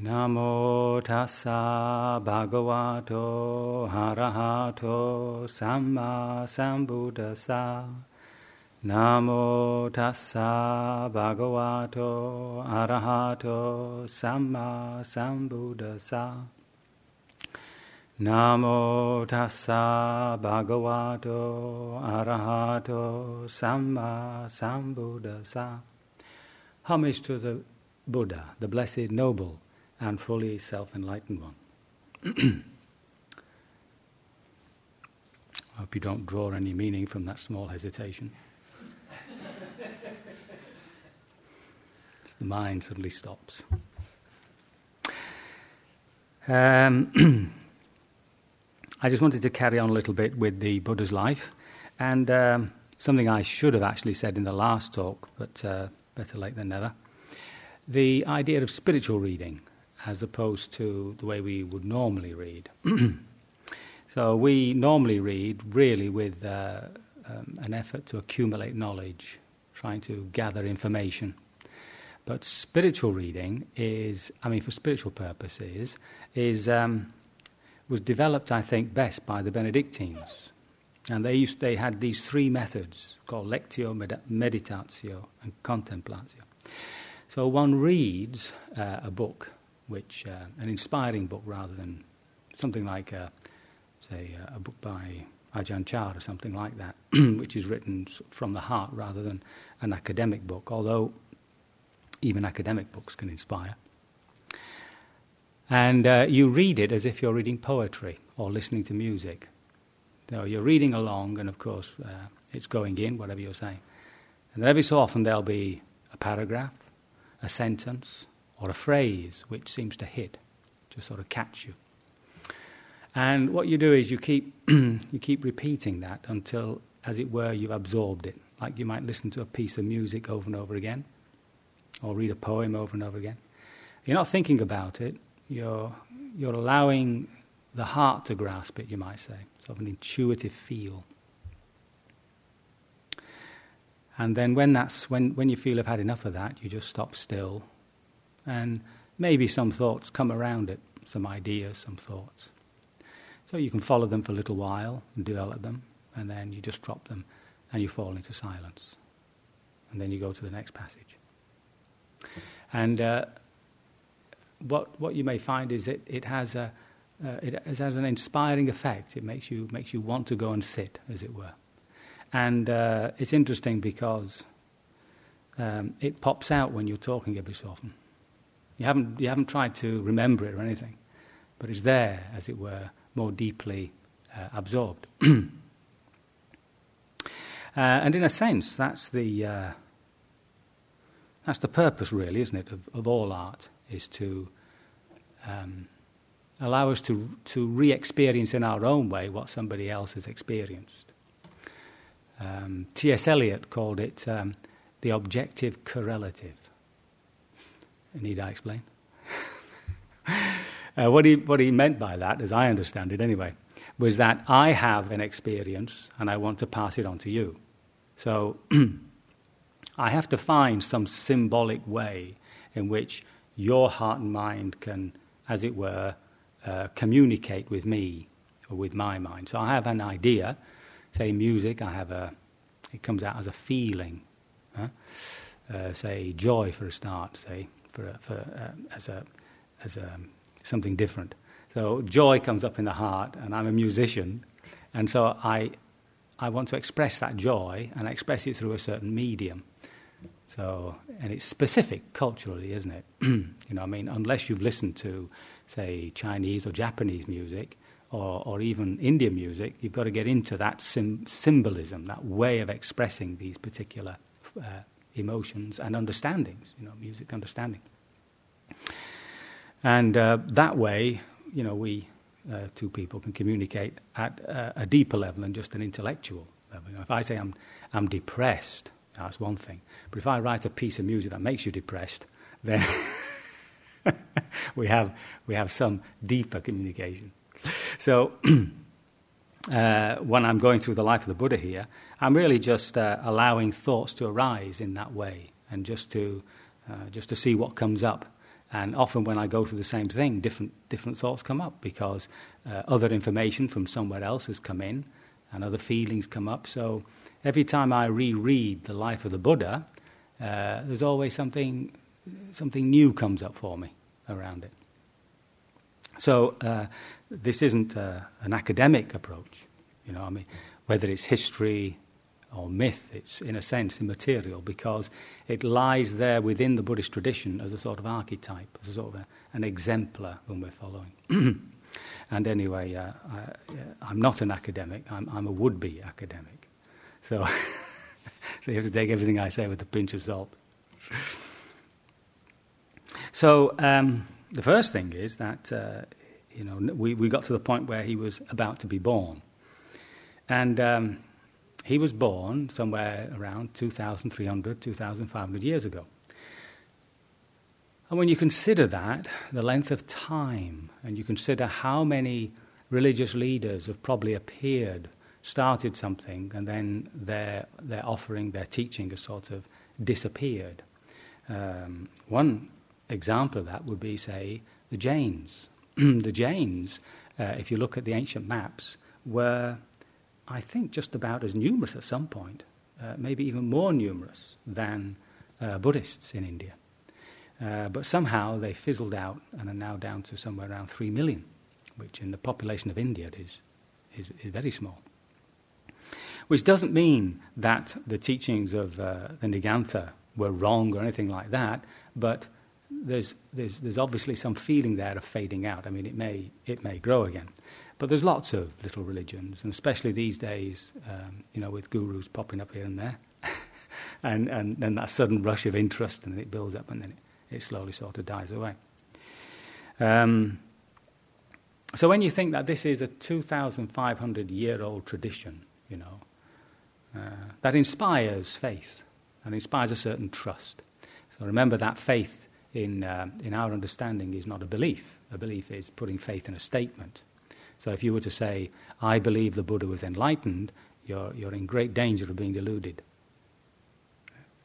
Namo tassa bhagavato arahato samma sambuddhassa. Namo tassa bhagavato arahato samma sambuddhassa. Namo tassa bhagavato arahato samma sambuddhassa. Homage to the Buddha, the blessed, noble, and fully self enlightened one. I hope you don't draw any meaning from that small hesitation. the mind suddenly stops. Um, I just wanted to carry on a little bit with the Buddha's life, and um, something I should have actually said in the last talk, but uh, better late than never. The idea of spiritual reading as opposed to the way we would normally read. so we normally read really with uh, um, an effort to accumulate knowledge, trying to gather information. But spiritual reading is, I mean, for spiritual purposes, is um, was developed, I think, best by the Benedictines. And they, used, they had these three methods called lectio, med- meditatio, and contemplatio. So one reads uh, a book which uh, an inspiring book rather than something like, a, say, a book by Ajahn Chah or something like that, which is written from the heart rather than an academic book, although even academic books can inspire. And uh, you read it as if you're reading poetry or listening to music. So you're reading along, and of course, uh, it's going in, whatever you're saying. And every so often there'll be a paragraph, a sentence, or a phrase which seems to hit, to sort of catch you. And what you do is you keep, you keep repeating that until, as it were, you've absorbed it. Like you might listen to a piece of music over and over again, or read a poem over and over again. You're not thinking about it, you're, you're allowing the heart to grasp it, you might say, sort of an intuitive feel. And then when, that's, when, when you feel you've had enough of that, you just stop still and maybe some thoughts come around it, some ideas, some thoughts. So you can follow them for a little while and develop them, and then you just drop them and you fall into silence. And then you go to the next passage. And uh, what, what you may find is it, it, has a, uh, it has an inspiring effect. It makes you, makes you want to go and sit, as it were. And uh, it's interesting because um, it pops out when you're talking every so often. You haven't, you haven't tried to remember it or anything, but it's there, as it were, more deeply uh, absorbed. uh, and in a sense, that's the, uh, that's the purpose, really, isn't it, of, of all art, is to um, allow us to, to re experience in our own way what somebody else has experienced. Um, T.S. Eliot called it um, the objective correlative. Need I explain? uh, what, he, what he meant by that, as I understand it anyway, was that I have an experience and I want to pass it on to you. So I have to find some symbolic way in which your heart and mind can, as it were, uh, communicate with me or with my mind. So I have an idea, say music, I have a, it comes out as a feeling. Huh? Uh, say joy for a start, say for, for uh, as a as a something different. So joy comes up in the heart, and I'm a musician, and so I I want to express that joy, and I express it through a certain medium. So, and it's specific culturally, isn't it? you know, I mean, unless you've listened to, say, Chinese or Japanese music, or, or even Indian music, you've got to get into that sim- symbolism, that way of expressing these particular uh, emotions and understandings, you know, music understanding. And uh, that way, you know, we uh, two people can communicate at uh, a deeper level than just an intellectual level. You know, if I say I'm, I'm depressed, that's one thing. But if I write a piece of music that makes you depressed, then we, have, we have some deeper communication. So, uh, when I'm going through the life of the Buddha here, I'm really just uh, allowing thoughts to arise in that way and just to, uh, just to see what comes up. And often, when I go through the same thing, different, different thoughts come up because uh, other information from somewhere else has come in and other feelings come up. So, every time I reread the life of the Buddha, uh, there's always something, something new comes up for me around it. So, uh, this isn't uh, an academic approach. You know, I mean, whether it's history, or myth, it's in a sense immaterial because it lies there within the Buddhist tradition as a sort of archetype, as a sort of a, an exemplar when we're following. and anyway, uh, I, am not an academic, I'm, I'm a would be academic. So, so you have to take everything I say with a pinch of salt. So, um, the first thing is that, uh, you know, we, we got to the point where he was about to be born. And um, he was born somewhere around 2,300, 2,500 years ago. And when you consider that, the length of time, and you consider how many religious leaders have probably appeared, started something, and then their, their offering, their teaching has sort of disappeared. Um, one example of that would be, say, the Jains. the Jains, uh, if you look at the ancient maps, were I think, just about as numerous at some point, uh, maybe even more numerous than uh, Buddhists in India. Uh, but somehow they fizzled out and are now down to somewhere around 3 million, which in the population of India is, is, is very small. Which doesn't mean that the teachings of uh, the Nigantha were wrong or anything like that, but there's, there's, there's obviously some feeling there of fading out. I mean, it may, it may grow again. But there's lots of little religions, and especially these days, um, you know, with gurus popping up here and there, and, and then that sudden rush of interest, and it builds up, and then it, it slowly sort of dies away. Um, so when you think that this is a 2,500 year old tradition, you know, uh, that inspires faith and inspires a certain trust. So remember that faith in, uh, in our understanding is not a belief. A belief is putting faith in a statement. So if you were to say, I believe the Buddha was enlightened, you're, you're in great danger of being deluded.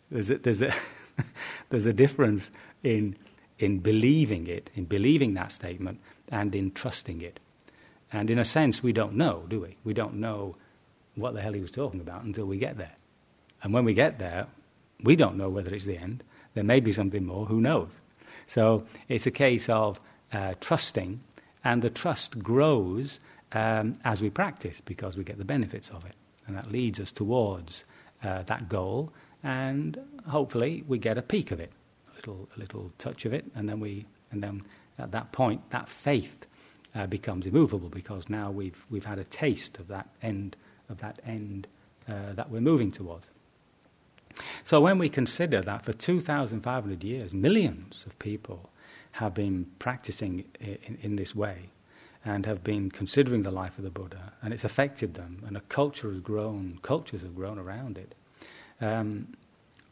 There's a, there's a, there's a difference in, in believing it, in believing that statement, and in trusting it. And in a sense, we don't know, do we? We don't know what the hell he was talking about until we get there. And when we get there, we don't know whether it's the end. There may be something more, who knows? So it's a case of uh, trusting and the trust grows um, as we practice because we get the benefits of it. And that leads us towards uh, that goal, and hopefully we get a peak of it, a little, a little touch of it, and then, we, and then at that point, that faith uh, becomes immovable because now we've, we've had a taste of that end, of that end uh, that we're moving towards. So when we consider that for 2,500 years, millions of people have been practicing in, in, this way and have been considering the life of the Buddha, and it's affected them, and a culture has grown, cultures have grown around it. Um,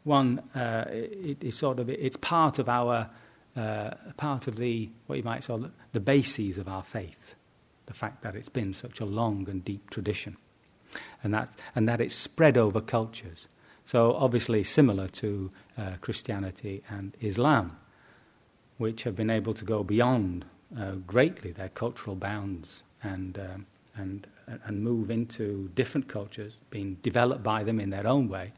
one, uh, it, it's sort of it's part of our uh, part of the what you might call the bases of our faith, the fact that it's been such a long and deep tradition, and that and that it's spread over cultures. So obviously similar to uh, Christianity and Islam which have been able to go beyond uh, greatly their cultural bounds and, um, and, and move into different cultures, being developed by them in their own way.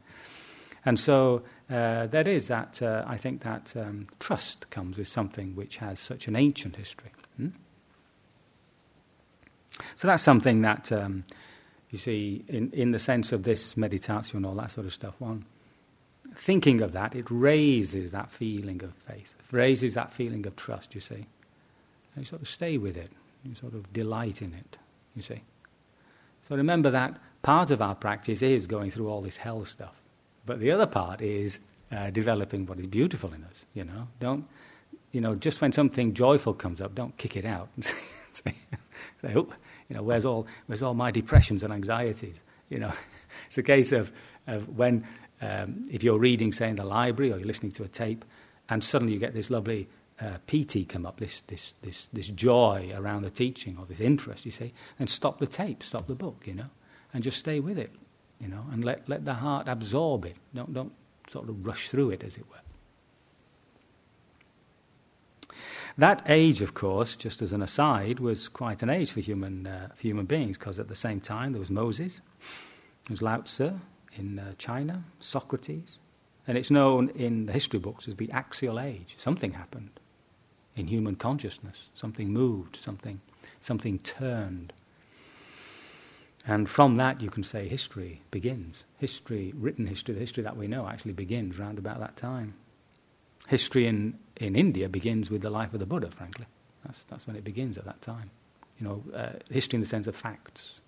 And so uh, there is that, uh, I think that um, trust comes with something which has such an ancient history. Hmm? So that's something that, um, you see, in, in the sense of this meditation and all that sort of stuff, one thinking of that, it raises that feeling of faith raises that feeling of trust, you see. And you sort of stay with it, you sort of delight in it, you see. So remember that part of our practice is going through all this hell stuff. But the other part is uh, developing what is beautiful in us, you know. Don't, you know, just when something joyful comes up, don't kick it out and say, say oh, you know, where's all, where's all my depressions and anxieties? You know, it's a case of, of when, um, if you're reading, say, in the library or you're listening to a tape, and suddenly you get this lovely uh, piti come up, this, this, this, this joy around the teaching or this interest, you see, and stop the tape, stop the book, you know, and just stay with it, you know, and let, let the heart absorb it. Don't, don't sort of rush through it, as it were. That age, of course, just as an aside, was quite an age for human, uh, for human beings because at the same time there was Moses, there was Lao Tzu in uh, China, Socrates, and it's known in the history books as the axial age. Something happened in human consciousness, something moved, something, something turned. And from that, you can say history begins. History, written history, the history that we know, actually begins around about that time. History in, in India begins with the life of the Buddha, frankly. That's, that's when it begins at that time. You know, uh, history in the sense of facts.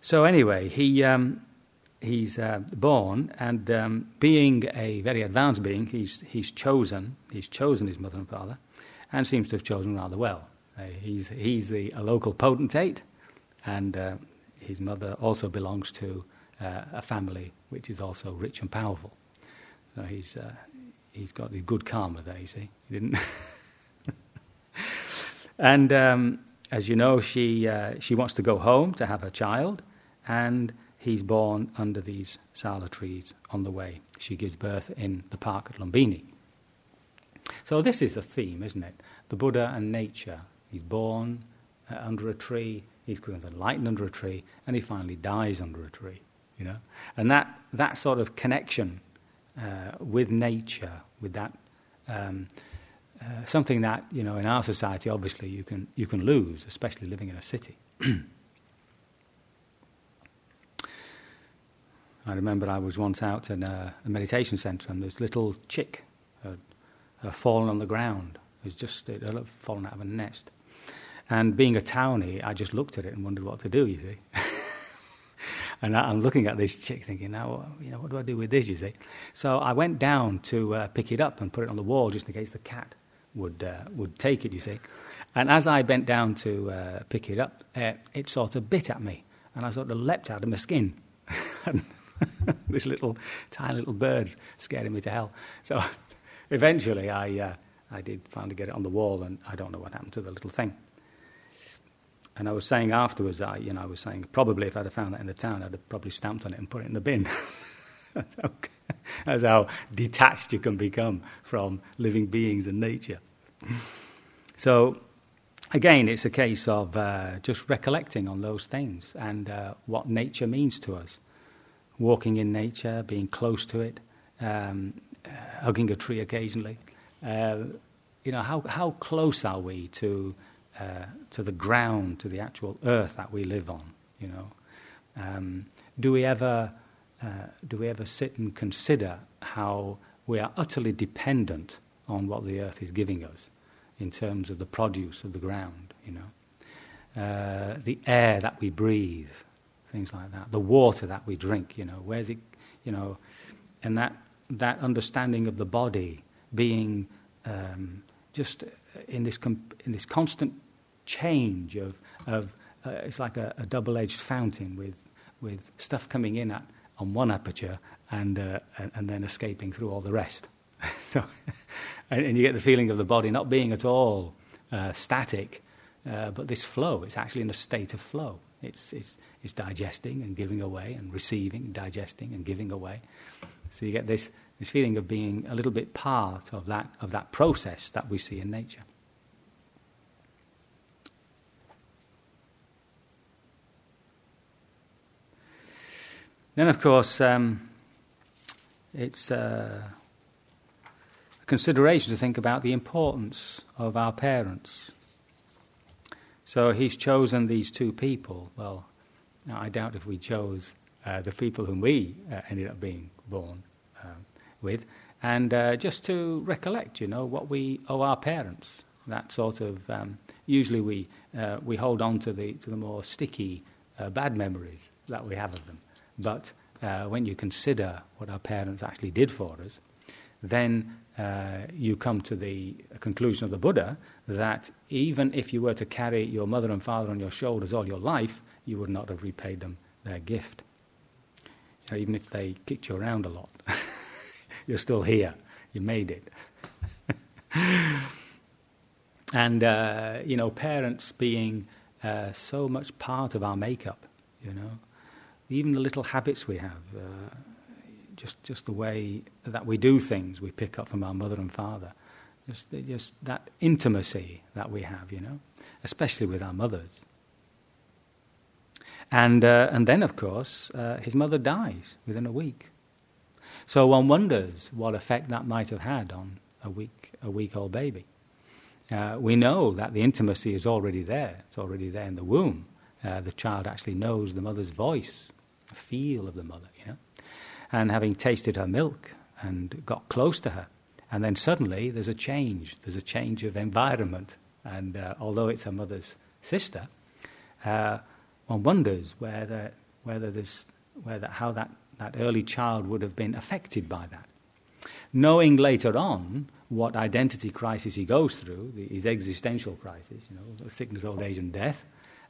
So, anyway, he, um, he's uh, born, and um, being a very advanced being, he's, he's chosen, he's chosen his mother and father, and seems to have chosen rather well. Uh, he's he's the, a local potentate, and uh, his mother also belongs to uh, a family which is also rich and powerful. So he's, uh, he's got the good karma there, you see. He didn't. and um, as you know, she, uh, she wants to go home to have her child, and he's born under these sala trees on the way. She gives birth in the park at Lumbini. So this is the theme, isn't it? The Buddha and nature. He's born uh, under a tree, he's enlightened under a tree, and he finally dies under a tree you know. And that, that sort of connection uh, with nature, with that, um, uh, something that, you know, in our society, obviously, you can, you can lose, especially living in a city. I remember I was once out in a, a meditation centre and this little chick had, had fallen on the ground. It was just it had fallen out of a nest. And being a townie, I just looked at it and wondered what to do, you see. And I, am looking at this chick thinking, now, you know, what do I do with this, you see? So I went down to uh, pick it up and put it on the wall just in case the cat would, uh, would take it, you see. And as I bent down to uh, pick it up, uh, it sort of bit at me. And I sort of leapt out of my skin. this little, tiny little bird scaring me to hell. So eventually I, uh, I did finally get it on the wall, and I don't know what happened to the little thing. And I was saying afterwards, I, you know, I was saying probably if I'd have found that in the town, I'd have probably stamped on it and put it in the bin. That's how detached you can become from living beings and nature. So, again, it's a case of uh, just recollecting on those things and uh, what nature means to us. Walking in nature, being close to it, um, uh, hugging a tree occasionally. Uh, you know, how, how close are we to uh, to the ground, to the actual earth that we live on. You know, um, do we ever uh, do we ever sit and consider how we are utterly dependent on what the earth is giving us in terms of the produce of the ground? You know, uh, the air that we breathe, things like that, the water that we drink. You know, where's it? You know, and that that understanding of the body being um, just in this in this constant change of, of uh, it's like a, a double edged fountain with, with stuff coming in at, on one aperture and, uh, and, and, then escaping through all the rest. so, and, and, you get the feeling of the body not being at all uh, static, uh, but this flow, it's actually in a state of flow. It's, it's, it's digesting and giving away and receiving, digesting and giving away. So you get this, this feeling of being a little bit part of that, of that process that we see in nature. Then, of course, um, it's uh, a consideration to think about the importance of our parents. So he's chosen these two people. Well, I doubt if we chose uh, the people whom we uh, ended up being born um, with. And uh, just to recollect, you know, what we owe our parents. That sort of um, usually we uh, we hold on to the to the more sticky uh, bad memories that we have of them. But uh, when you consider what our parents actually did for us, then uh, you come to the conclusion of the Buddha that even if you were to carry your mother and father on your shoulders all your life, you would not have repaid them their gift. Know, even if they kicked you around a lot, you're still here. You made it. and, uh, you know, parents being uh, so much part of our makeup, you know even the little habits we have, uh, just, just the way that we do things, we pick up from our mother and father. Just, just that intimacy that we have, you know, especially with our mothers. And, uh, and then, of course, uh, his mother dies within a week. So one wonders what effect that might have had on a week, a week old baby. Uh, we know that the intimacy is already there, it's already there in the womb. Uh, the child actually knows the mother's voice, feel of the mother, you know. And having tasted her milk and got close to her, and then suddenly there's a change, there's a change of environment. And uh, although it's her mother's sister, uh, one wonders whether, whether, there's, whether how that, that early child would have been affected by that. Knowing later on what identity crisis he goes through, his existential crisis, you know, sickness, old age, and death,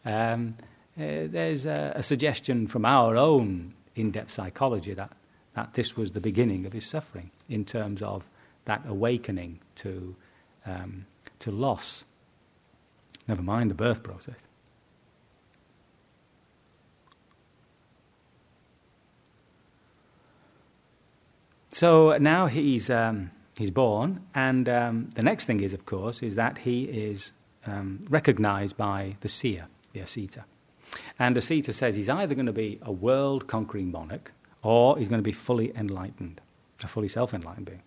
um, uh, there's a, a, suggestion from our own in depth psychology that, that this was the beginning of his suffering in terms of that awakening to, um, to loss. Never mind the birth process. So now he's, um, he's born, and um, the next thing is, of course, is that he is um, recognized by the seer, the Asita. And Asita says he's either going to be a world conquering monarch or he's going to be fully enlightened, a fully self enlightened being.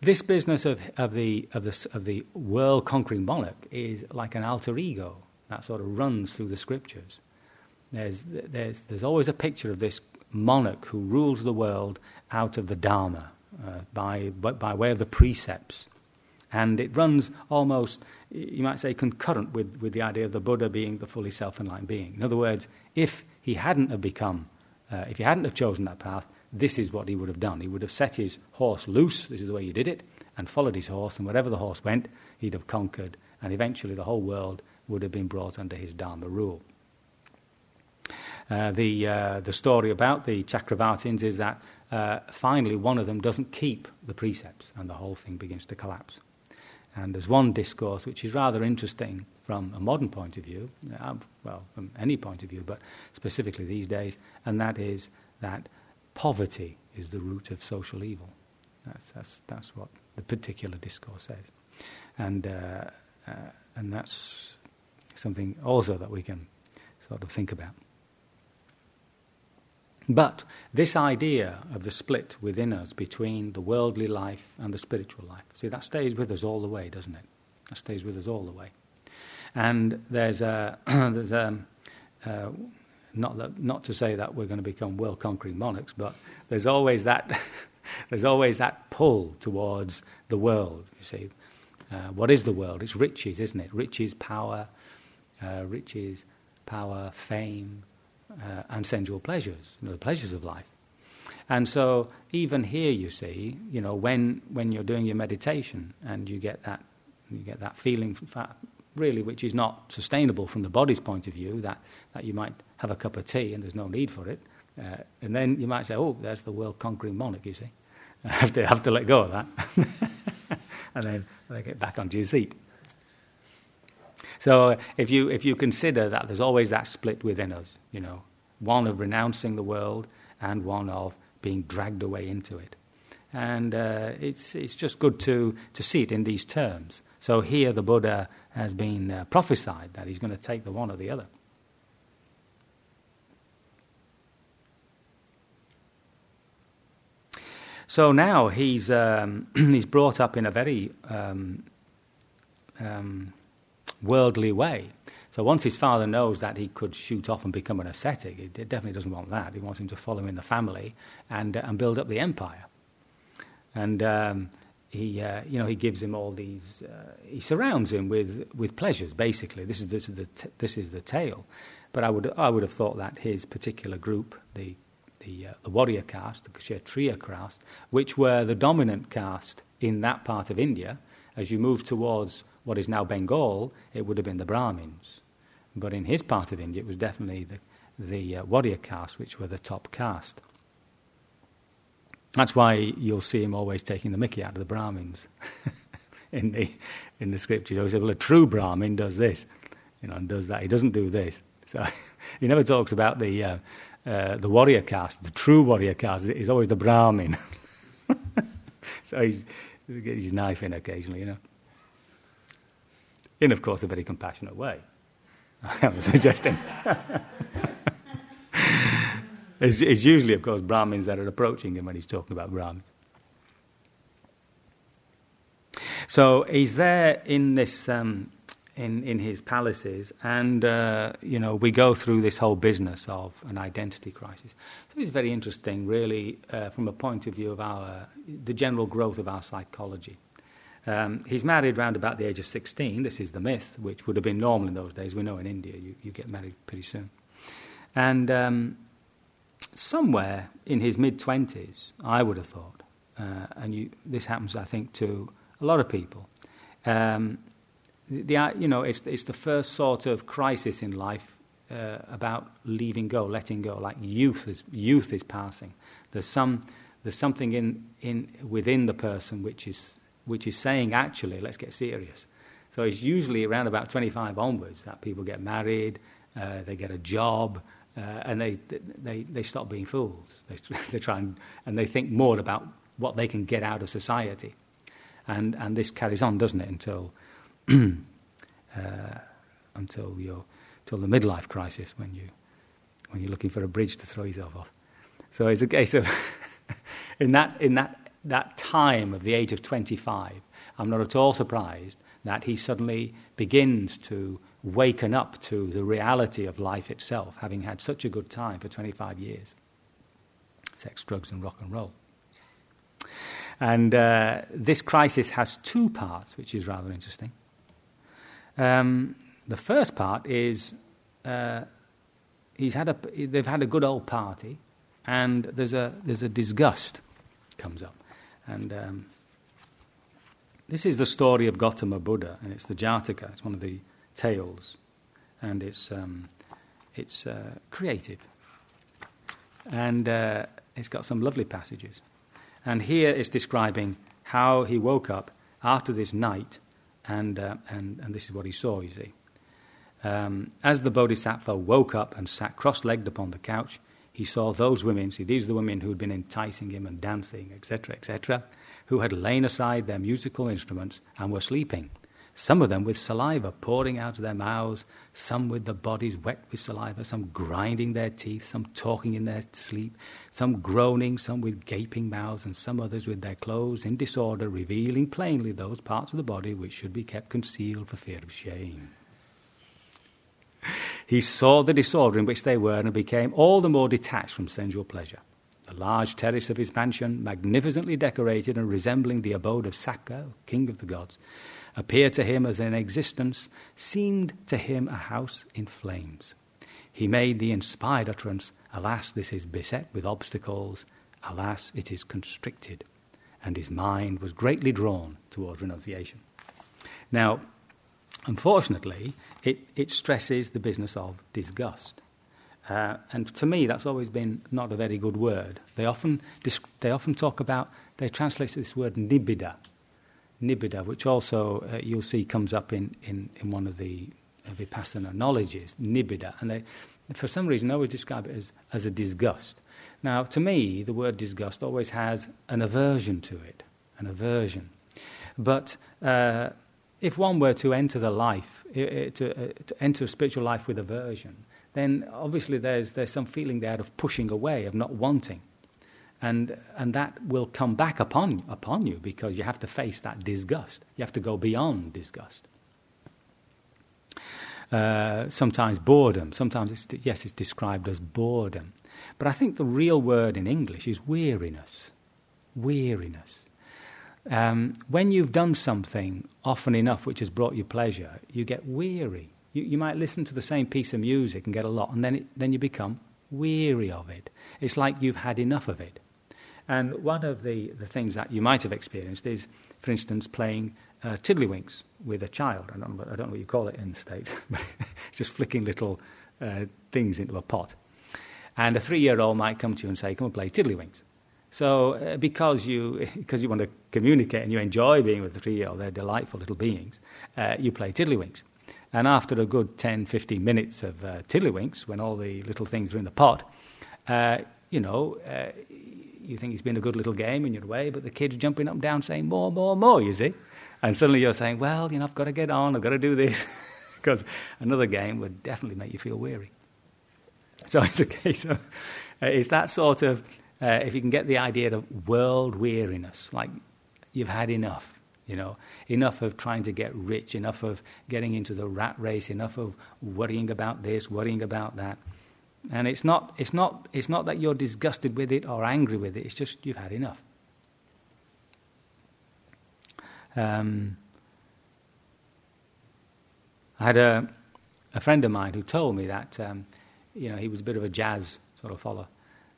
This business of, of, the, of, the, of the world conquering monarch is like an alter ego that sort of runs through the scriptures. There's, there's, there's always a picture of this monarch who rules the world out of the Dharma, uh, by, by way of the precepts. And it runs almost, you might say, concurrent with, with the idea of the Buddha being the fully self enlightened being. In other words, if he hadn't have become, uh, if he hadn't have chosen that path, this is what he would have done. He would have set his horse loose, this is the way you did it, and followed his horse, and wherever the horse went, he'd have conquered, and eventually the whole world would have been brought under his Dharma rule. Uh, the, uh, the story about the Chakravartins is that uh, finally one of them doesn't keep the precepts and the whole thing begins to collapse. And there's one discourse which is rather interesting from a modern point of view, uh, well, from any point of view, but specifically these days, and that is that poverty is the root of social evil. That's, that's, that's what the particular discourse says. And, uh, uh, and that's something also that we can sort of think about. But this idea of the split within us between the worldly life and the spiritual life, see, that stays with us all the way, doesn't it? That stays with us all the way. And there's a, there's a, uh, not, that, not to say that we're going to become world conquering monarchs, but there's always that, there's always that pull towards the world, you see. Uh, what is the world? It's riches, isn't it? Riches, power, uh, riches, power, fame, uh, and sensual pleasures, you know, the pleasures of life. And so, even here, you see, you know, when, when you're doing your meditation and you get that, you get that feeling, really, which is not sustainable from the body's point of view, that, that you might have a cup of tea and there's no need for it. Uh, and then you might say, oh, there's the world conquering monarch, you see. I have to, have to let go of that. and then, then get back onto your seat. So if you, if you consider that there's always that split within us, you know, one of renouncing the world and one of being dragged away into it. And uh, it's, it's just good to, to see it in these terms. So here the Buddha has been uh, prophesied that he's going to take the one or the other. So now he's, um, he's brought up in a very um, um, worldly way. So once his father knows that he could shoot off and become an ascetic, he definitely doesn't want that. He wants him to follow in the family and, uh, and build up the empire. And um, he, uh, you know, he gives him all these. Uh, he surrounds him with, with pleasures. Basically, this is, this is the t- this is the tale. But I would I would have thought that his particular group, the the, uh, the warrior caste, the Kshatriya caste, which were the dominant caste in that part of India, as you move towards what is now Bengal, it would have been the Brahmins. But in his part of India, it was definitely the, the uh, warrior caste, which were the top caste. That's why you'll see him always taking the mickey out of the Brahmins in the in the scripture. He always says, "Well, a true Brahmin does this, you know, and does that. He doesn't do this." So he never talks about the uh, uh, the warrior caste, the true warrior caste, is always the Brahmin. so he's, he gets his knife in occasionally, you know. In, of course, a very compassionate way. I am suggesting. it's, it's, usually, of course, Brahmins that are approaching him when he's talking about Brahmins. So he's there in this um, in, in his palaces, and uh, you know we go through this whole business of an identity crisis. So it's very interesting, really, uh, from a point of view of our the general growth of our psychology. Um, he's married round about the age of 16. This is the myth, which would have been normal in those days. We know in India you, you get married pretty soon. And um, somewhere in his mid 20s, I would have thought, uh, and you, this happens, I think, to a lot of people. Um, the, you know, it's, it's the first sort of crisis in life uh, about leaving go, letting go. Like youth is, youth is passing. There's, some, there's something in, in, within the person which is, which is saying, actually, let's get serious. So it's usually around about 25 onwards that people get married, uh, they get a job, uh, and they, they, they stop being fools. They, they try and, and they think more about what they can get out of society. And, and this carries on, doesn't it, until uh, until you till the midlife crisis when you when you're looking for a bridge to throw yourself off. So it's a case of in that in that that time of the age of 25, I'm not at all surprised that he suddenly begins to waken up to the reality of life itself, having had such a good time for 25 years sex, drugs, and rock and roll. And uh, this crisis has two parts, which is rather interesting. Um, the first part is uh, he's had a, they've had a good old party, and there's a, there's a disgust comes up. And um, this is the story of Gautama Buddha, and it's the Jataka. It's one of the tales, and it's, um, it's uh, creative. And uh, it's got some lovely passages. And here it's describing how he woke up after this night and, uh, and, and this is what he saw, you see. Um, as the Bodhisattva woke up and sat cross legged upon the couch, he saw those women, see, these are the women who had been enticing him and dancing, etc., etc., who had lain aside their musical instruments and were sleeping some of them with saliva pouring out of their mouths, some with their bodies wet with saliva, some grinding their teeth, some talking in their sleep, some groaning, some with gaping mouths, and some others with their clothes in disorder, revealing plainly those parts of the body which should be kept concealed for fear of shame. He saw the disorder in which they were and became all the more detached from sensual pleasure. The large terrace of his mansion, magnificently decorated and resembling the abode of Sakka, king of the gods, appeared to him as an existence, seemed to him a house in flames. He made the inspired utterance, Alas, this is beset with obstacles, alas, it is constricted. And his mind was greatly drawn towards renunciation. Now, unfortunately, it, it stresses the business of disgust. Uh, and to me, that's always been not a very good word. They often, they often talk about, they translate this word nibida, nibida, which also uh, you'll see comes up in, in, in one of the uh, Vipassana knowledges, nibbida. And they, for some reason, they always describe it as, as a disgust. Now, to me, the word disgust always has an aversion to it, an aversion. But uh, if one were to enter the life, to, uh, to enter a spiritual life with aversion, then obviously there's, there's some feeling there of pushing away, of not wanting and and that will come back upon upon you because you have to face that disgust. You have to go beyond disgust. Uh, sometimes boredom. Sometimes it's, yes, it's described as boredom, but I think the real word in English is weariness. Weariness. Um, when you've done something often enough which has brought you pleasure, you get weary. You, you might listen to the same piece of music and get a lot, and then, it, then you become weary of it. It's like you've had enough of it. And one of the, the things that you might have experienced is, for instance, playing uh, tiddlywinks with a child. I don't, know, I don't know what you call it in the States, but it's just flicking little uh, things into a pot. And a three year old might come to you and say, Come and play tiddlywinks. So, uh, because, you, because you want to communicate and you enjoy being with the three year old, they're delightful little beings, uh, you play tiddlywinks. And after a good 10, 15 minutes of uh, tiddlywinks, when all the little things are in the pot, Uh, you know, uh, you think it's been a good little game in your way, but the kid's jumping up and down saying more, more, more, you see. And suddenly you're saying, well, you know, I've got to get on, I've got to do this. because another game would definitely make you feel weary. So it's a case of, uh, it's that sort of, uh, if you can get the idea of world weariness, like you've had enough, you know, enough of trying to get rich, enough of getting into the rat race, enough of worrying about this, worrying about that. And it's not, it's not, it's not that you're disgusted with it or angry with it, it's just you've had enough. Um, I had a, a friend of mine who told me that um, you know he was a bit of a jazz sort of follower,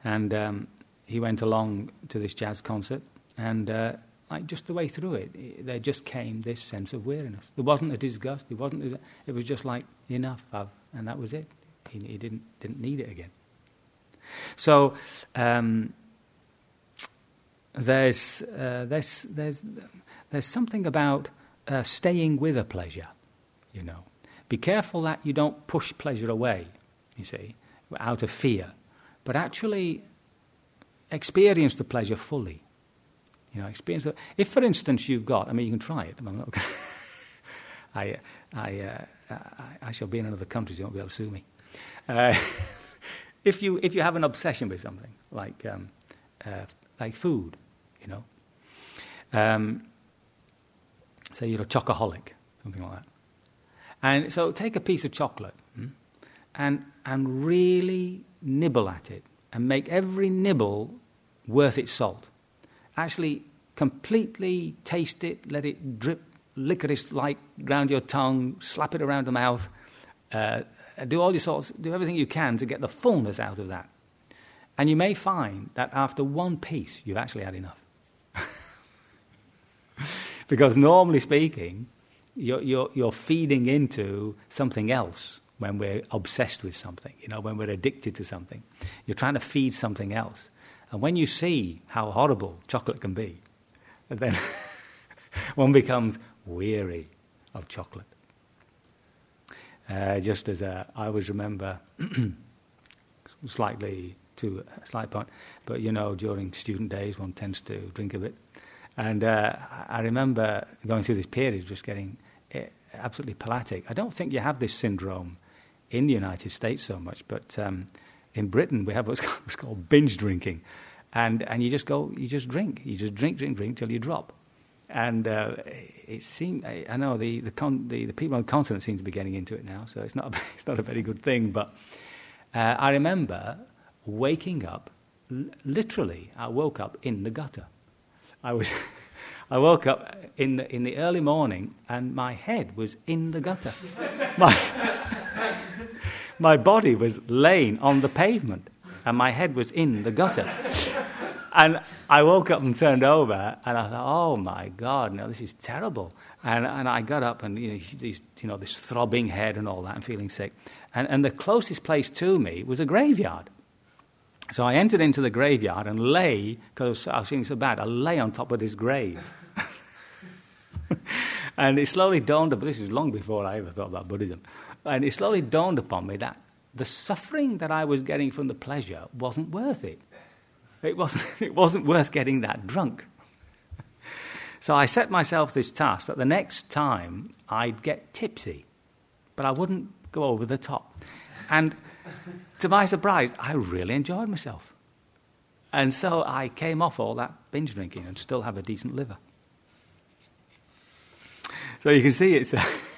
and um, he went along to this jazz concert, and uh, like just the way through it, there just came this sense of weariness. There wasn't a disgust. It wasn't. It was just like enough, I've, and that was it. He, he didn't didn't need it again. So um, there's uh, there's there's there's something about uh, staying with a pleasure, you know. Be careful that you don't push pleasure away, you see, out of fear, but actually experience the pleasure fully. You know, experience it. If, for instance, you've got, I mean, you can try it. I'm not I, I, uh, I, I, shall be in another country, so you won't be able to sue me. Uh, if, you, if you have an obsession with something, like, um, uh, like food, you know, um, say you're a chocoholic, something like that. And so take a piece of chocolate hmm, and, and really nibble at it and make every nibble worth its salt. Actually, completely taste it, let it drip licorice like round your tongue, slap it around the mouth, uh, do all your sorts, do everything you can to get the fullness out of that. And you may find that after one piece, you've actually had enough. because normally speaking, you're, you're, you're feeding into something else when we're obsessed with something, you know, when we're addicted to something. You're trying to feed something else. And when you see how horrible chocolate can be, then one becomes weary of chocolate. Uh, just as a, I always remember, slightly to a slight point, but you know, during student days, one tends to drink a bit. And uh, I remember going through this period, just getting uh, absolutely palatic. I don't think you have this syndrome in the United States so much, but um, in Britain we have what's called, what's called, binge drinking, and and you just go, you just drink, you just drink, drink, drink till you drop. And uh, it seemed, I, know the the, con, the, the people on the continent seem to be getting into it now, so it's not a, it's not a very good thing. But uh, I remember waking up, literally, I woke up in the gutter. I was, I woke up in the, in the early morning and my head was in the gutter. my, my body was laying on the pavement and my head was in the gutter. And I woke up and turned over, and I thought, "Oh my God, no, this is terrible." And, and I got up, and you know, these, you know, this throbbing head and all that, and feeling sick. And, and the closest place to me was a graveyard. So I entered into the graveyard and lay, because I was feeling so bad, I lay on top of this grave. and it slowly dawned upon this is long before I ever thought about Buddhism. And it slowly dawned upon me that the suffering that I was getting from the pleasure wasn't worth it. It wasn't, it wasn't worth getting that drunk. So I set myself this task that the next time I'd get tipsy, but I wouldn't go over the top. And to my surprise, I really enjoyed myself. And so I came off all that binge drinking and still have a decent liver. So you can see it's.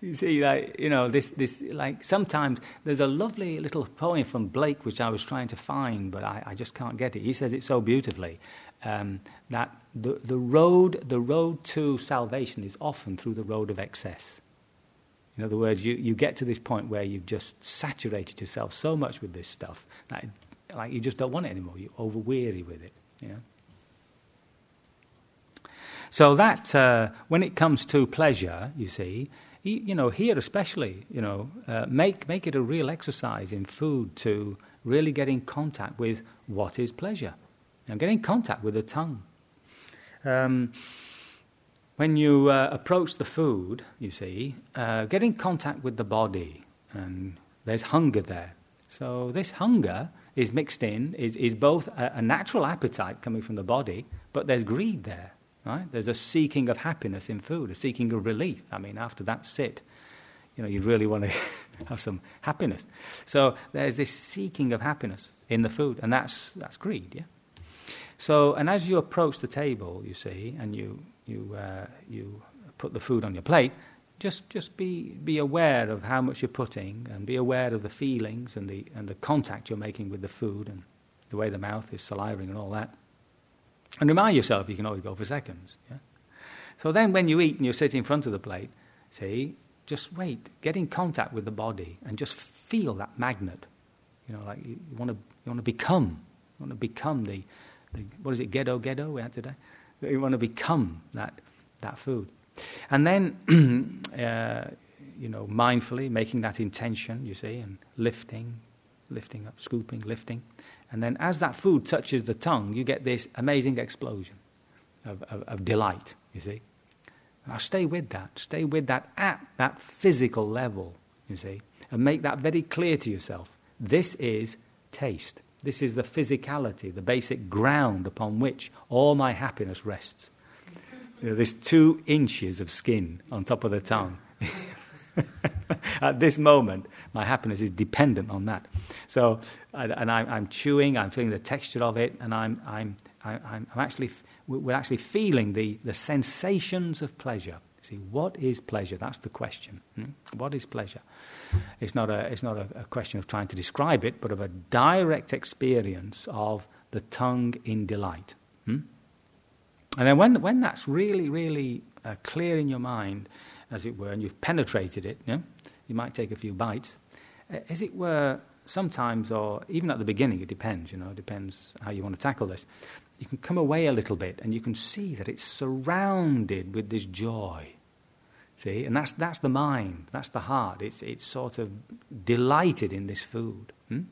you see, like you know, this this like sometimes there's a lovely little poem from Blake which I was trying to find, but I, I just can't get it. He says it so beautifully um, that the the road the road to salvation is often through the road of excess. In other words, you, you get to this point where you've just saturated yourself so much with this stuff that like you just don't want it anymore. You're over weary with it. Yeah. So that uh, when it comes to pleasure, you see, you know, here especially, you know, uh, make make it a real exercise in food to really get in contact with what is pleasure, and get in contact with the tongue. Um, when you uh, approach the food, you see, uh, get in contact with the body, and there's hunger there. So this hunger is mixed in, is, is both a, a natural appetite coming from the body, but there's greed there. Right? There's a seeking of happiness in food, a seeking of relief. I mean, after that sit, you know, you really want to have some happiness. So there's this seeking of happiness in the food, and that's, that's greed, yeah? So, and as you approach the table, you see, and you, you, uh, you put the food on your plate, just, just be, be aware of how much you're putting and be aware of the feelings and the, and the contact you're making with the food and the way the mouth is salivating and all that. And remind yourself you can always go for seconds. Yeah? So then when you eat and you're sitting in front of the plate, see, just wait, get in contact with the body and just feel that magnet. You know, like you, you want to you want to become, you want to become the, the what is it, ghetto ghetto we had today? You want to become that that food. And then, uh, you know, mindfully making that intention, you see, and lifting, lifting up, scooping, lifting. And then as that food touches the tongue, you get this amazing explosion of, of, of delight, you see. Now stay with that. Stay with that at that physical level, you see. And make that very clear to yourself. This is taste. This is the physicality, the basic ground upon which all my happiness rests. You know, there's two inches of skin on top of the tongue. At this moment, my happiness is dependent on that. So, and I'm, chewing, I'm feeling the texture of it, and I'm, I'm, I'm, I'm actually, we're actually feeling the, the sensations of pleasure. See, what is pleasure? That's the question. Hmm? What is pleasure? It's not, a, it's not a, a, question of trying to describe it, but of a direct experience of the tongue in delight. Hmm? And then when, when that's really, really uh, clear in your mind, as it were, and you've penetrated it, you, know, you might take a few bites, uh, as it were, sometimes, or even at the beginning, it depends, you know, it depends how you want to tackle this. You can come away a little bit and you can see that it's surrounded with this joy. See, and that's, that's the mind, that's the heart. It's, it's sort of delighted in this food. Hmm?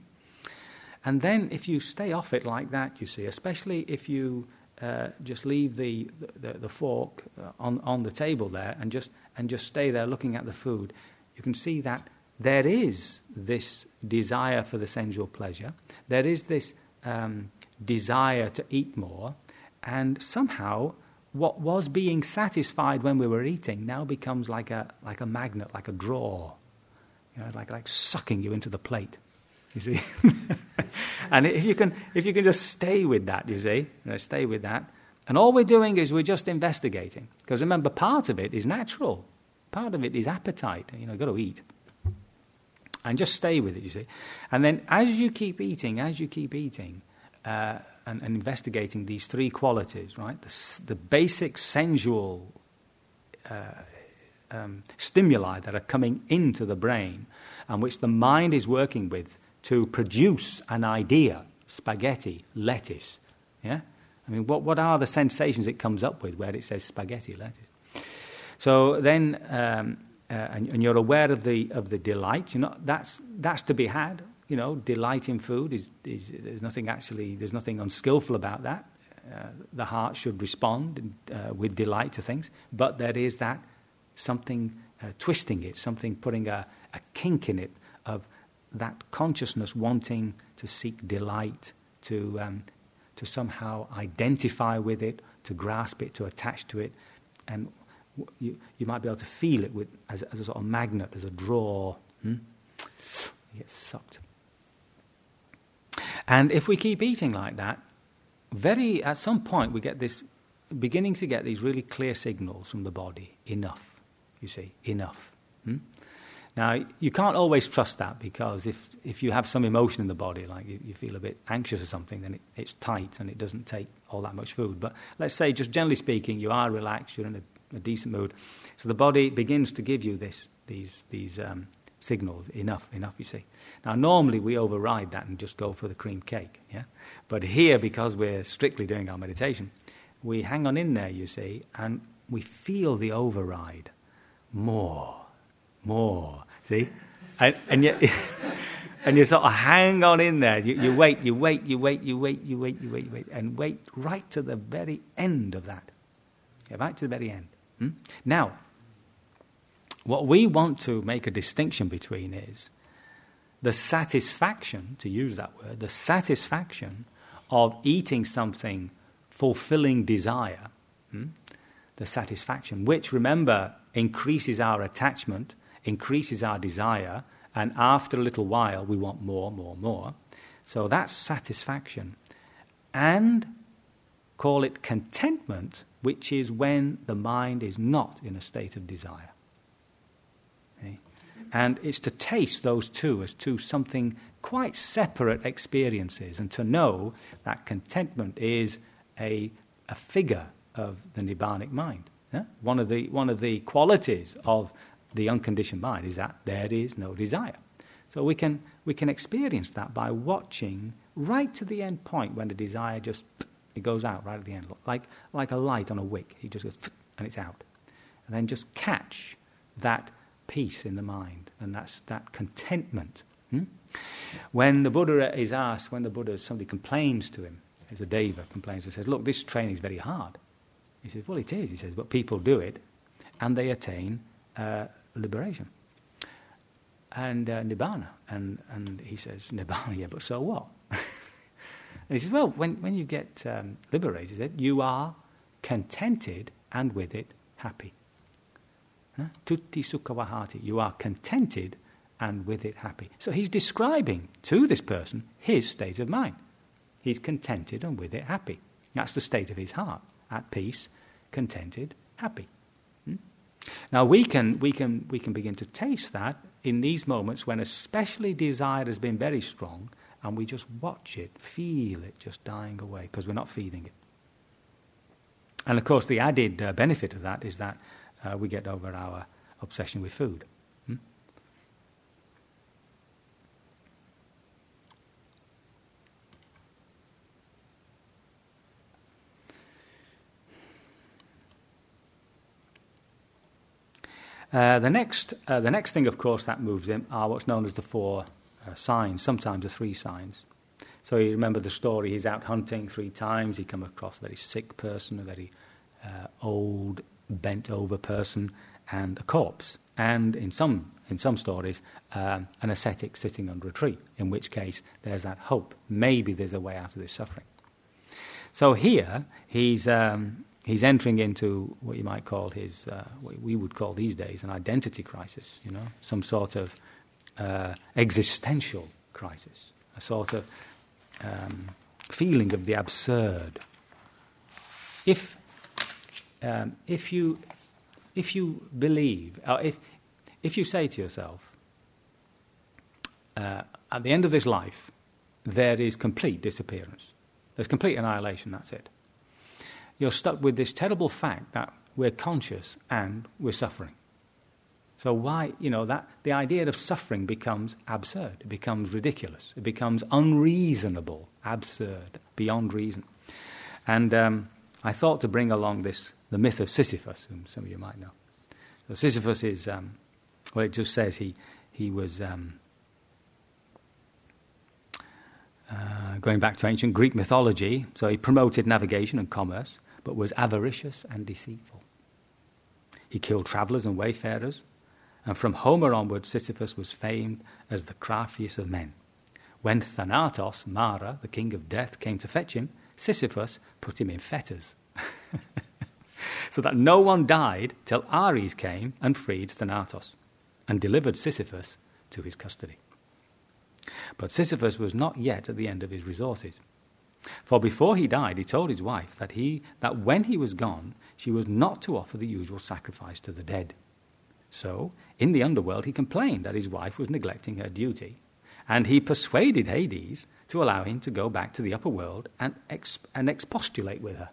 And then if you stay off it like that, you see, especially if you uh, just leave the, the, the fork uh, on, on the table there and just, and just stay there looking at the food, you can see that there is this desire for the sensual pleasure, there is this um, desire to eat more, and somehow what was being satisfied when we were eating now becomes like a, like a magnet, like a draw, you know, like, like sucking you into the plate. You see? and if you, can, if you can just stay with that, you see, you know, stay with that. And all we're doing is we're just investigating. Because remember, part of it is natural, part of it is appetite. You know, you've got to eat. And just stay with it, you see. And then as you keep eating, as you keep eating, uh, and, and, investigating these three qualities, right? The, the basic sensual uh, um, stimuli that are coming into the brain and which the mind is working with to produce an idea spaghetti, lettuce. Yeah? I mean, what, what are the sensations it comes up with where it says spaghetti, lettuce? So then, um, uh, and, and, you're aware of the, of the delight, you know, that's, that's to be had. You know, delight in food is, is there's nothing actually, there's nothing unskillful about that. Uh, the heart should respond uh, with delight to things, but there is that something uh, twisting it, something putting a, a kink in it of that consciousness wanting to seek delight, to, um, to somehow identify with it, to grasp it, to attach to it. And you, you might be able to feel it with, as, as a sort of magnet, as a draw. Hmm? You get sucked. And if we keep eating like that, very at some point we get this beginning to get these really clear signals from the body. Enough, you see, enough. Hmm? Now, you can't always trust that because if, if you have some emotion in the body, like you, you feel a bit anxious or something, then it, it's tight and it doesn't take all that much food. But let's say, just generally speaking, you are relaxed, you're in a, a decent mood. So the body begins to give you this, these, these um, signals enough, enough, you see. Now, normally we override that and just go for the cream cake, yeah? But here, because we're strictly doing our meditation, we hang on in there, you see, and we feel the override more, more. See? And, and, yet, and you sort of hang on in there. You, you wait, you wait, you wait, you wait, you wait, you wait, you wait, and wait right to the very end of that. Yeah, right to the very end. Hmm? Now, what we want to make a distinction between is the satisfaction, to use that word, the satisfaction of eating something fulfilling desire, hmm? the satisfaction, which, remember, increases our attachment, increases our desire, and after a little while we want more, more, more. So that's satisfaction. And call it contentment, which is when the mind is not in a state of desire. Okay? And it's to taste those two as two something quite separate experiences and to know that contentment is a, a figure of the Nibbanic mind. Yeah? One, of the, one of the qualities of the unconditioned mind is that there is no desire. So we can, we can experience that by watching right to the end point when the desire just it goes out right at the end, like, like a light on a wick. It just goes and it's out. And then just catch that peace in the mind and that's that contentment. Hmm? When the Buddha is asked, when the Buddha, somebody complains to him, as a deva complains and says, Look, this training is very hard. He says, Well, it is. He says, But people do it and they attain uh, liberation and uh, nibbana. And, and he says, Nibbana, yeah, but so what? and he says, Well, when, when you get um, liberated, you are contented and with it happy. Tutti sukhavahati. You are contented and with it happy. So he's describing to this person his state of mind. He's contented and with it happy. That's the state of his heart. At peace, contented, happy. Hmm? Now we can, we, can, we can begin to taste that in these moments when especially desire has been very strong and we just watch it, feel it just dying away because we're not feeding it. And of course, the added uh, benefit of that is that uh, we get over our obsession with food. Hmm? Uh, the, next, uh, the next thing, of course, that moves him are what's known as the four signs, sometimes the three signs. So you remember the story, he's out hunting three times, he comes across a very sick person, a very uh, old, bent over person, and a corpse. And in some, in some stories, um, an ascetic sitting under a tree, in which case there's that hope. Maybe there's a way out of this suffering. So here, he's, um, he's entering into what you might call his, uh, what we would call these days, an identity crisis, you know, some sort of uh, existential crisis, a sort of um, feeling of the absurd. If um, if you if you believe, or if if you say to yourself, uh, at the end of this life, there is complete disappearance, there's complete annihilation. That's it. You're stuck with this terrible fact that we're conscious and we're suffering. So why, you know, that the idea of suffering becomes absurd. It becomes ridiculous. It becomes unreasonable, absurd, beyond reason. And um, I thought to bring along this the myth of Sisyphus, whom some of you might know. So Sisyphus is, um, well, it just says he, he was, um, uh, going back to ancient Greek mythology, so he promoted navigation and commerce, but was avaricious and deceitful. He killed travellers and wayfarers, and from Homer onwards, Sisyphus was famed as the craftiest of men. When Thanatos, Mara, the king of death, came to fetch him, Sisyphus put him in fetters. so that no one died till Ares came and freed Thanatos and delivered Sisyphus to his custody. But Sisyphus was not yet at the end of his resources. For before he died, he told his wife that, he, that when he was gone, she was not to offer the usual sacrifice to the dead. So, in the underworld, he complained that his wife was neglecting her duty, and he persuaded Hades to allow him to go back to the upper world and, exp- and expostulate with her.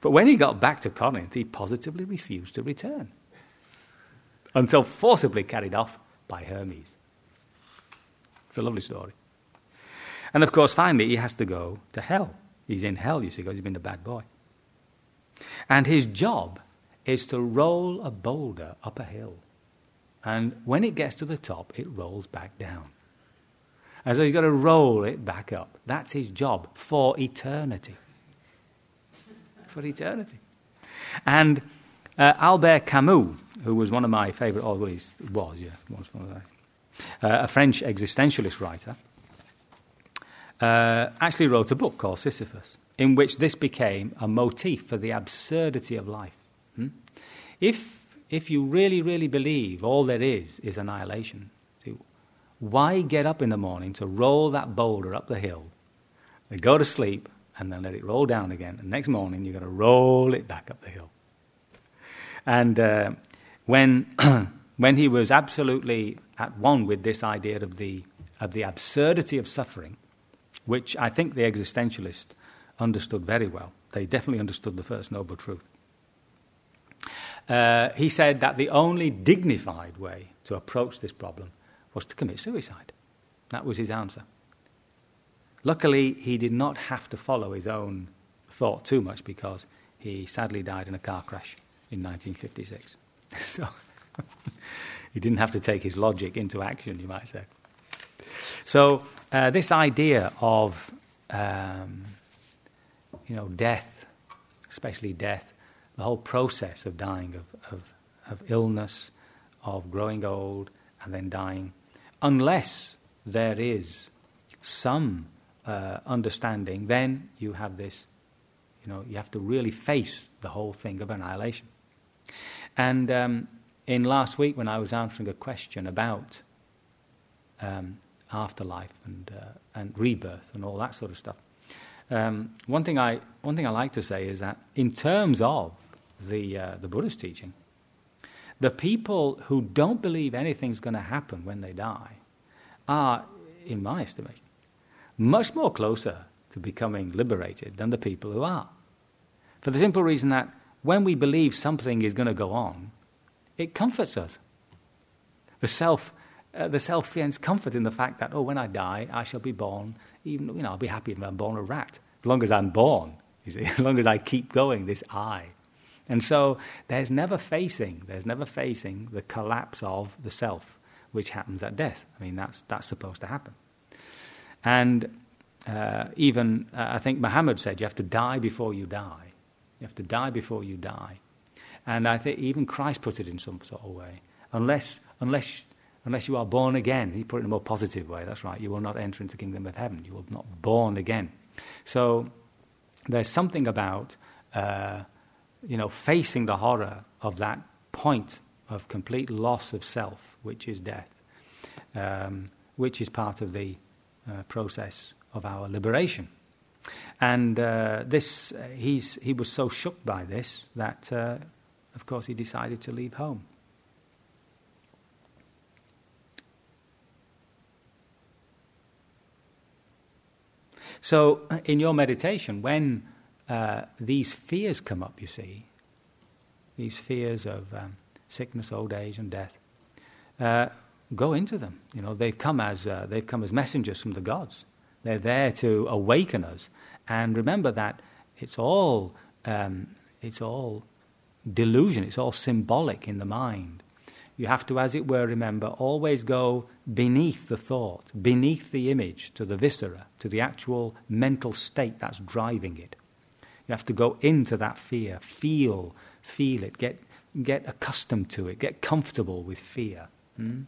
But when he got back to Corinth, he positively refused to return until forcibly carried off by Hermes. It's a lovely story. And of course, finally, he has to go to hell. He's in hell, you see, because he's been a bad boy. And his job is to roll a boulder up a hill. And when it gets to the top, it rolls back down. And so he's got to roll it back up. That's his job for eternity for eternity. And uh, Albert Camus, who was one of my favourite, oh, well, he was, yeah, was one of uh, a French existentialist writer, uh, actually wrote a book called Sisyphus, in which this became a motif for the absurdity of life. If, if you really, really believe all there is is annihilation, see, why get up in the morning to roll that boulder up the hill, and go to sleep, and then let it roll down again? And next morning, you're going to roll it back up the hill. And uh, when, when he was absolutely at one with this idea of the, of the absurdity of suffering, which I think the existentialist understood very well. They definitely understood the first noble truth. Uh, he said that the only dignified way to approach this problem was to commit suicide. That was his answer. Luckily, he did not have to follow his own thought too much because he sadly died in a car crash in 1956. so he didn't have to take his logic into action, you might say. So, uh, this idea of um, you know, death, especially death, the whole process of dying, of, of, of illness, of growing old, and then dying, unless there is some uh, understanding, then you have this, you know, you have to really face the whole thing of annihilation. And um, in last week, when I was answering a question about um, afterlife and, uh, and rebirth and all that sort of stuff, um, one, thing I, one thing I like to say is that in terms of the, uh, the Buddhist teaching, the people who don't believe anything's going to happen when they die are, in my estimation, much more closer to becoming liberated than the people who are. For the simple reason that when we believe something is going to go on, it comforts us. The self, uh, the self finds comfort in the fact that, oh, when I die, I shall be born even, you know, I'll be happy if I'm born a rat, as long as I'm born, you see, as long as I keep going, this I. And so there's never facing, there's never facing the collapse of the self, which happens at death. I mean, that's, that's supposed to happen. And uh, even, uh, I think Muhammad said, you have to die before you die. You have to die before you die. And I think even Christ put it in some sort of way. Unless, unless unless you are born again. He put it in a more positive way, that's right. You will not enter into the kingdom of heaven. You will not born again. So there's something about, uh, you know, facing the horror of that point of complete loss of self, which is death, um, which is part of the uh, process of our liberation. And uh, this, uh, he's, he was so shook by this that, uh, of course, he decided to leave home. So, in your meditation, when uh, these fears come up, you see, these fears of um, sickness, old age, and death, uh, go into them. You know, they've come as uh, they've come as messengers from the gods. They're there to awaken us, and remember that it's all um, it's all delusion. It's all symbolic in the mind. You have to, as it were, remember, always go beneath the thought, beneath the image, to the viscera, to the actual mental state that's driving it. You have to go into that fear, feel, feel it, get, get accustomed to it, get comfortable with fear, hmm?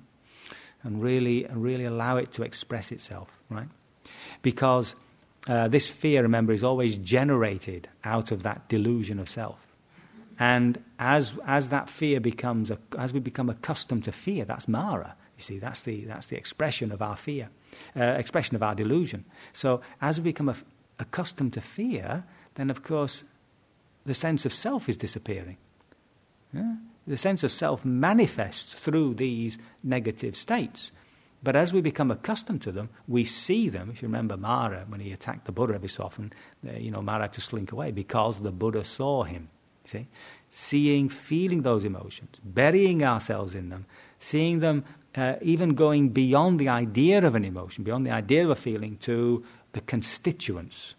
and really, really allow it to express itself, right? Because uh, this fear, remember, is always generated out of that delusion of self. And as, as that fear becomes, a, as we become accustomed to fear, that's Mara. You see, that's the, that's the expression of our fear, uh, expression of our delusion. So as we become accustomed to fear, then of course the sense of self is disappearing. Yeah? The sense of self manifests through these negative states. But as we become accustomed to them, we see them. If you remember Mara, when he attacked the Buddha every so often, uh, you know, Mara had to slink away because the Buddha saw him. You see? Seeing, feeling those emotions, burying ourselves in them, seeing them uh, even going beyond the idea of an emotion, beyond the idea of a feeling, to the constituents.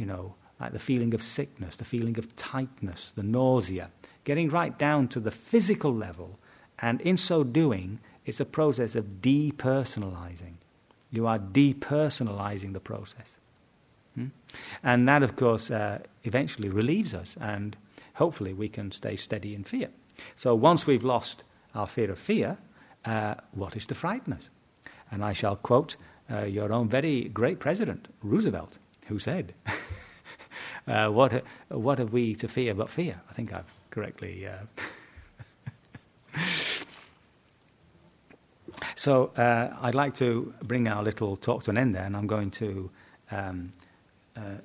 You know, like the feeling of sickness, the feeling of tightness, the nausea, getting right down to the physical level. And in so doing, it's a process of depersonalizing. You are depersonalizing the process. Hmm? And that, of course, uh, eventually relieves us, and hopefully we can stay steady in fear. So once we've lost our fear of fear, uh, what is to frighten us? And I shall quote uh, your own very great president, Roosevelt, who said, uh, what, what have we to fear but fear? I think I've correctly. Uh, so uh, I'd like to bring our little talk to an end there, and I'm going to. Um, uh,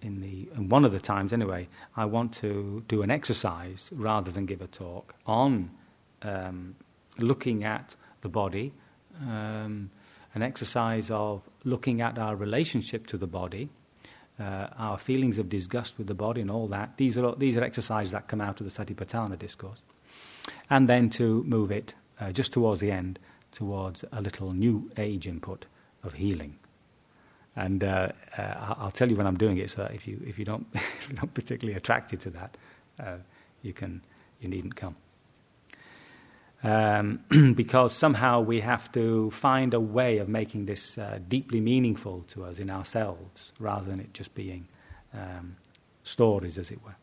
in the in one of the times anyway, I want to do an exercise rather than give a talk on um, looking at the body, um, an exercise of looking at our relationship to the body, uh, our feelings of disgust with the body, and all that. These are these are exercises that come out of the Satipatthana discourse, and then to move it uh, just towards the end towards a little new age input of healing. And uh, uh I'll tell you when I'm doing it, so if you if you don't if you're not particularly attracted to that, uh, you can you needn't come um, because somehow we have to find a way of making this uh, deeply meaningful to us in ourselves rather than it just being um, stories, as it were.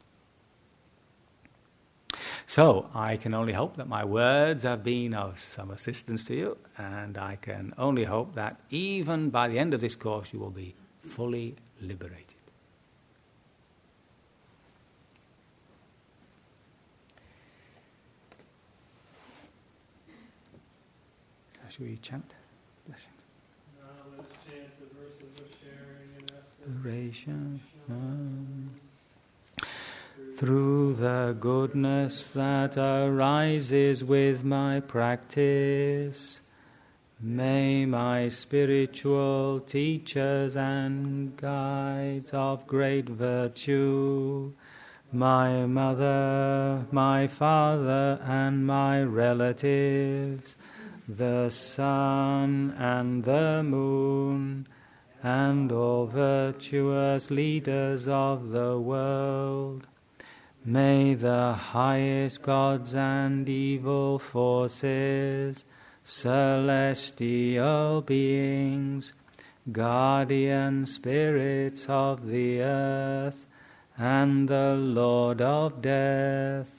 So, I can only hope that my words have been of some assistance to you, and I can only hope that even by the end of this course you will be fully liberated. Should we chant? Blessings. Now let's chant the verses of sharing and Through the goodness that arises with my practice, may my spiritual teachers and guides of great virtue, my mother, my father, and my relatives, the sun and the moon, and all virtuous leaders of the world. May the highest gods and evil forces, celestial beings, guardian spirits of the earth, and the Lord of death,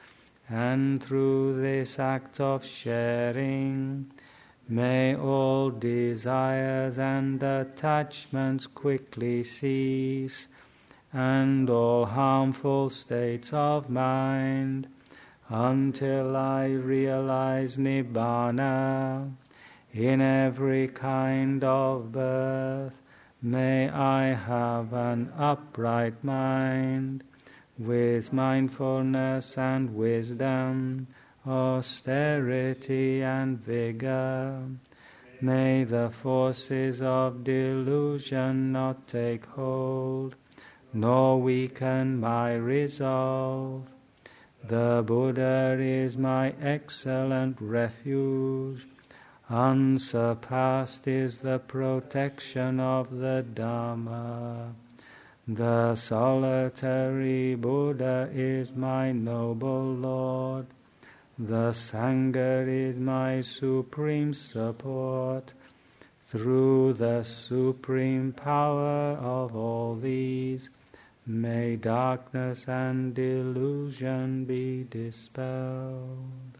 and through this act of sharing, may all desires and attachments quickly cease, and all harmful states of mind, until I realize Nibbana in every kind of birth. May I have an upright mind with mindfulness and wisdom, austerity and vigor. May the forces of delusion not take hold, nor weaken my resolve. The Buddha is my excellent refuge. Unsurpassed is the protection of the Dhamma. The solitary Buddha is my noble Lord. The Sangha is my supreme support. Through the supreme power of all these, may darkness and delusion be dispelled.